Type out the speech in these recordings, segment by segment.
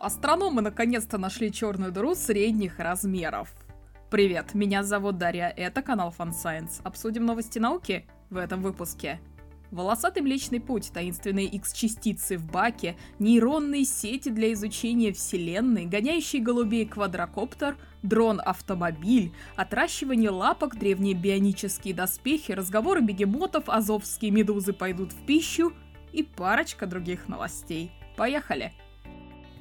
Астрономы наконец-то нашли черную дыру средних размеров. Привет, меня зовут Дарья, это канал Fun Science. Обсудим новости науки в этом выпуске. Волосатый Млечный Путь, таинственные X-частицы в баке, нейронные сети для изучения Вселенной, гоняющий голубей квадрокоптер, дрон-автомобиль, отращивание лапок, древние бионические доспехи, разговоры бегемотов, азовские медузы пойдут в пищу и парочка других новостей. Поехали!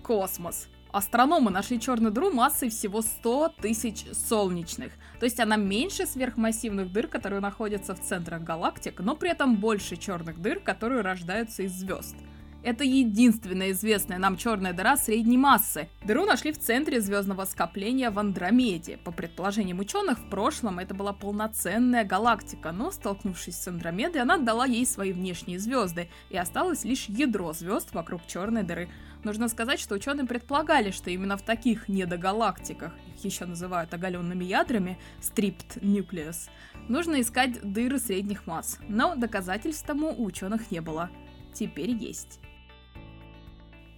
Космос. Астрономы нашли черную дыру массой всего 100 тысяч солнечных. То есть она меньше сверхмассивных дыр, которые находятся в центрах галактик, но при этом больше черных дыр, которые рождаются из звезд. Это единственная известная нам черная дыра средней массы. Дыру нашли в центре звездного скопления в Андромеде. По предположениям ученых, в прошлом это была полноценная галактика, но столкнувшись с Андромедой, она отдала ей свои внешние звезды, и осталось лишь ядро звезд вокруг черной дыры. Нужно сказать, что ученые предполагали, что именно в таких недогалактиках, их еще называют оголенными ядрами, stripped nucleus, нужно искать дыры средних масс. Но доказательств тому у ученых не было. Теперь есть.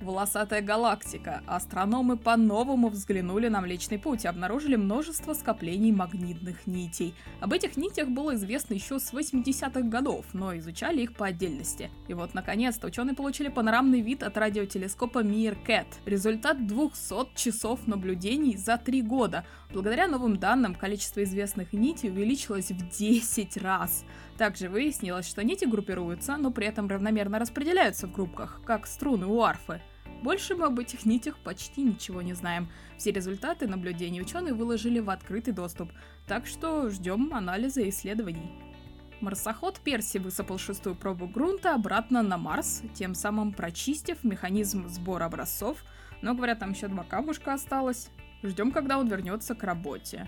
Волосатая галактика. Астрономы по-новому взглянули на Млечный Путь и обнаружили множество скоплений магнитных нитей. Об этих нитях было известно еще с 80-х годов, но изучали их по отдельности. И вот, наконец-то, ученые получили панорамный вид от радиотелескопа Meerkat. Результат 200 часов наблюдений за три года. Благодаря новым данным, количество известных нитей увеличилось в 10 раз. Также выяснилось, что нити группируются, но при этом равномерно распределяются в группках, как струны у арфы. Больше мы об этих нитях почти ничего не знаем. Все результаты наблюдений ученые выложили в открытый доступ, так что ждем анализа и исследований. Марсоход Перси высыпал шестую пробу грунта обратно на Марс, тем самым прочистив механизм сбора образцов, но, говорят, там еще два камушка осталось. Ждем, когда он вернется к работе.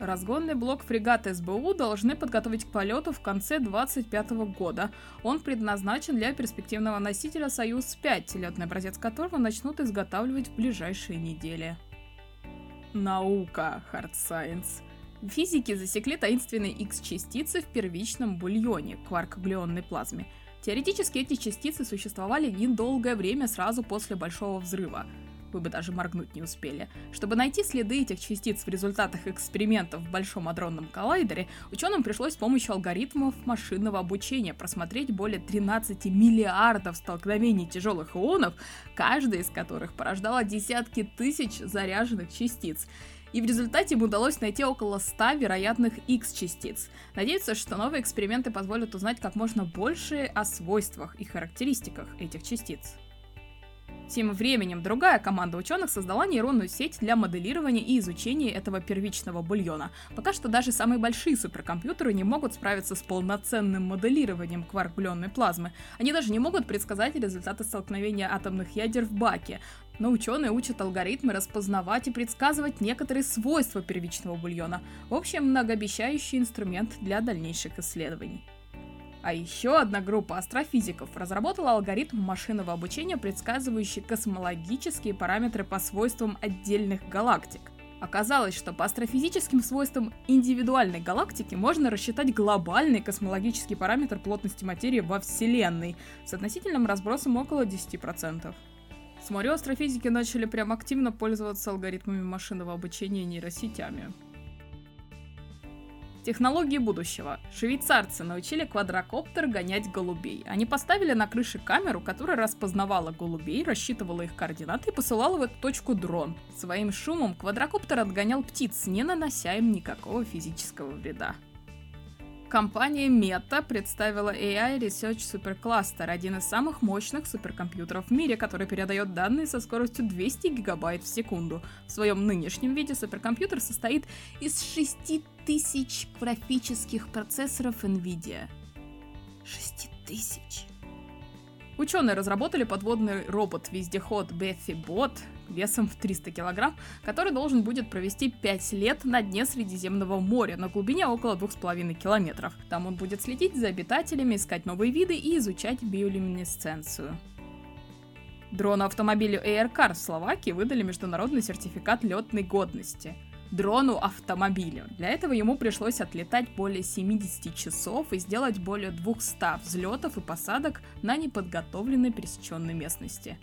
Разгонный блок фрегата СБУ должны подготовить к полету в конце 2025 года. Он предназначен для перспективного носителя «Союз-5», летный образец которого начнут изготавливать в ближайшие недели. Наука, hard science. Физики засекли таинственные X-частицы в первичном бульоне, кварк-глионной плазме. Теоретически эти частицы существовали недолгое время сразу после Большого взрыва – вы бы даже моргнуть не успели. Чтобы найти следы этих частиц в результатах экспериментов в Большом адронном коллайдере, ученым пришлось с помощью алгоритмов машинного обучения просмотреть более 13 миллиардов столкновений тяжелых ионов, каждая из которых порождала десятки тысяч заряженных частиц и в результате им удалось найти около 100 вероятных X-частиц. Надеются, что новые эксперименты позволят узнать как можно больше о свойствах и характеристиках этих частиц. Тем временем другая команда ученых создала нейронную сеть для моделирования и изучения этого первичного бульона. Пока что даже самые большие суперкомпьютеры не могут справиться с полноценным моделированием кварк-глионной плазмы. Они даже не могут предсказать результаты столкновения атомных ядер в баке. Но ученые учат алгоритмы распознавать и предсказывать некоторые свойства первичного бульона. В общем, многообещающий инструмент для дальнейших исследований. А еще одна группа астрофизиков разработала алгоритм машинного обучения, предсказывающий космологические параметры по свойствам отдельных галактик. Оказалось, что по астрофизическим свойствам индивидуальной галактики можно рассчитать глобальный космологический параметр плотности материи во Вселенной с относительным разбросом около 10%. Смотрю, астрофизики начали прям активно пользоваться алгоритмами машинного обучения и нейросетями. Технологии будущего. Швейцарцы научили квадрокоптер гонять голубей. Они поставили на крыше камеру, которая распознавала голубей, рассчитывала их координаты и посылала в эту точку дрон. Своим шумом квадрокоптер отгонял птиц, не нанося им никакого физического вреда. Компания Meta представила AI Research Supercluster, один из самых мощных суперкомпьютеров в мире, который передает данные со скоростью 200 гигабайт в секунду. В своем нынешнем виде суперкомпьютер состоит из 6000 графических процессоров NVIDIA. 6000. Ученые разработали подводный робот-вездеход Bethy Bot весом в 300 килограмм, который должен будет провести 5 лет на дне Средиземного моря на глубине около 2,5 километров. Там он будет следить за обитателями, искать новые виды и изучать биолюминесценцию. Дрону-автомобилю Aircar в Словакии выдали международный сертификат летной годности – дрону-автомобилю. Для этого ему пришлось отлетать более 70 часов и сделать более 200 взлетов и посадок на неподготовленной пересеченной местности.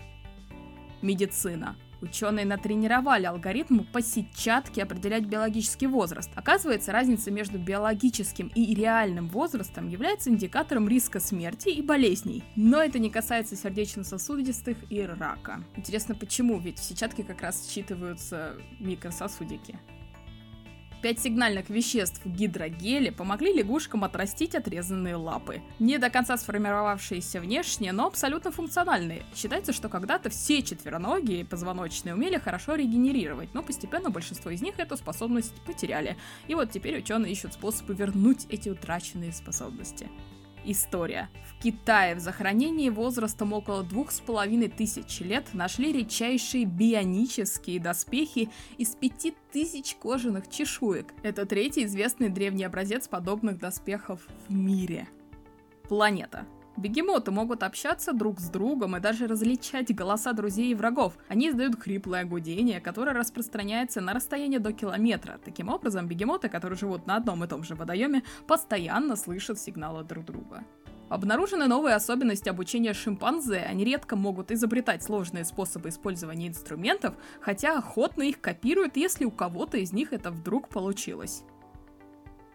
Медицина. Ученые натренировали алгоритм по сетчатке определять биологический возраст. Оказывается, разница между биологическим и реальным возрастом является индикатором риска смерти и болезней. Но это не касается сердечно-сосудистых и рака. Интересно, почему? Ведь в сетчатке как раз считываются микрососудики. Пять сигнальных веществ в гидрогеле помогли лягушкам отрастить отрезанные лапы. Не до конца сформировавшиеся внешне, но абсолютно функциональные. Считается, что когда-то все четвероногие позвоночные умели хорошо регенерировать, но постепенно большинство из них эту способность потеряли. И вот теперь ученые ищут способы вернуть эти утраченные способности. История. В Китае в захоронении возрастом около двух с половиной тысяч лет нашли редчайшие бионические доспехи из пяти тысяч кожаных чешуек. Это третий известный древний образец подобных доспехов в мире. Планета. Бегемоты могут общаться друг с другом и даже различать голоса друзей и врагов. Они издают хриплое гудение, которое распространяется на расстояние до километра. Таким образом, бегемоты, которые живут на одном и том же водоеме, постоянно слышат сигналы друг друга. Обнаружены новые особенности обучения шимпанзе. Они редко могут изобретать сложные способы использования инструментов, хотя охотно их копируют, если у кого-то из них это вдруг получилось.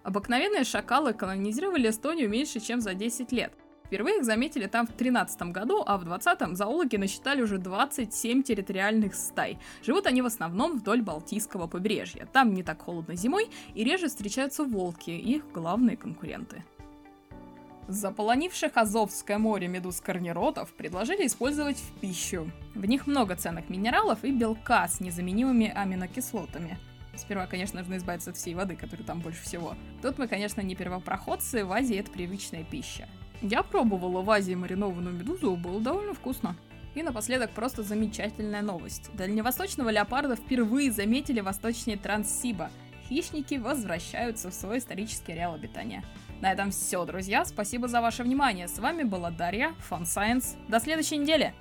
Обыкновенные шакалы колонизировали Эстонию меньше, чем за 10 лет – Впервые их заметили там в 2013 году, а в 2020 зоологи насчитали уже 27 территориальных стай. Живут они в основном вдоль Балтийского побережья. Там не так холодно зимой, и реже встречаются волки, их главные конкуренты. Заполонивших Азовское море медуз корниротов предложили использовать в пищу. В них много ценных минералов и белка с незаменимыми аминокислотами. Сперва, конечно, нужно избавиться от всей воды, которой там больше всего. Тут мы, конечно, не первопроходцы, в Азии это привычная пища. Я пробовала в Азии маринованную медузу, было довольно вкусно. И напоследок просто замечательная новость. Дальневосточного леопарда впервые заметили восточнее Транссиба. Хищники возвращаются в свой исторический ареал обитания. На этом все, друзья. Спасибо за ваше внимание. С вами была Дарья, Fun Science. До следующей недели!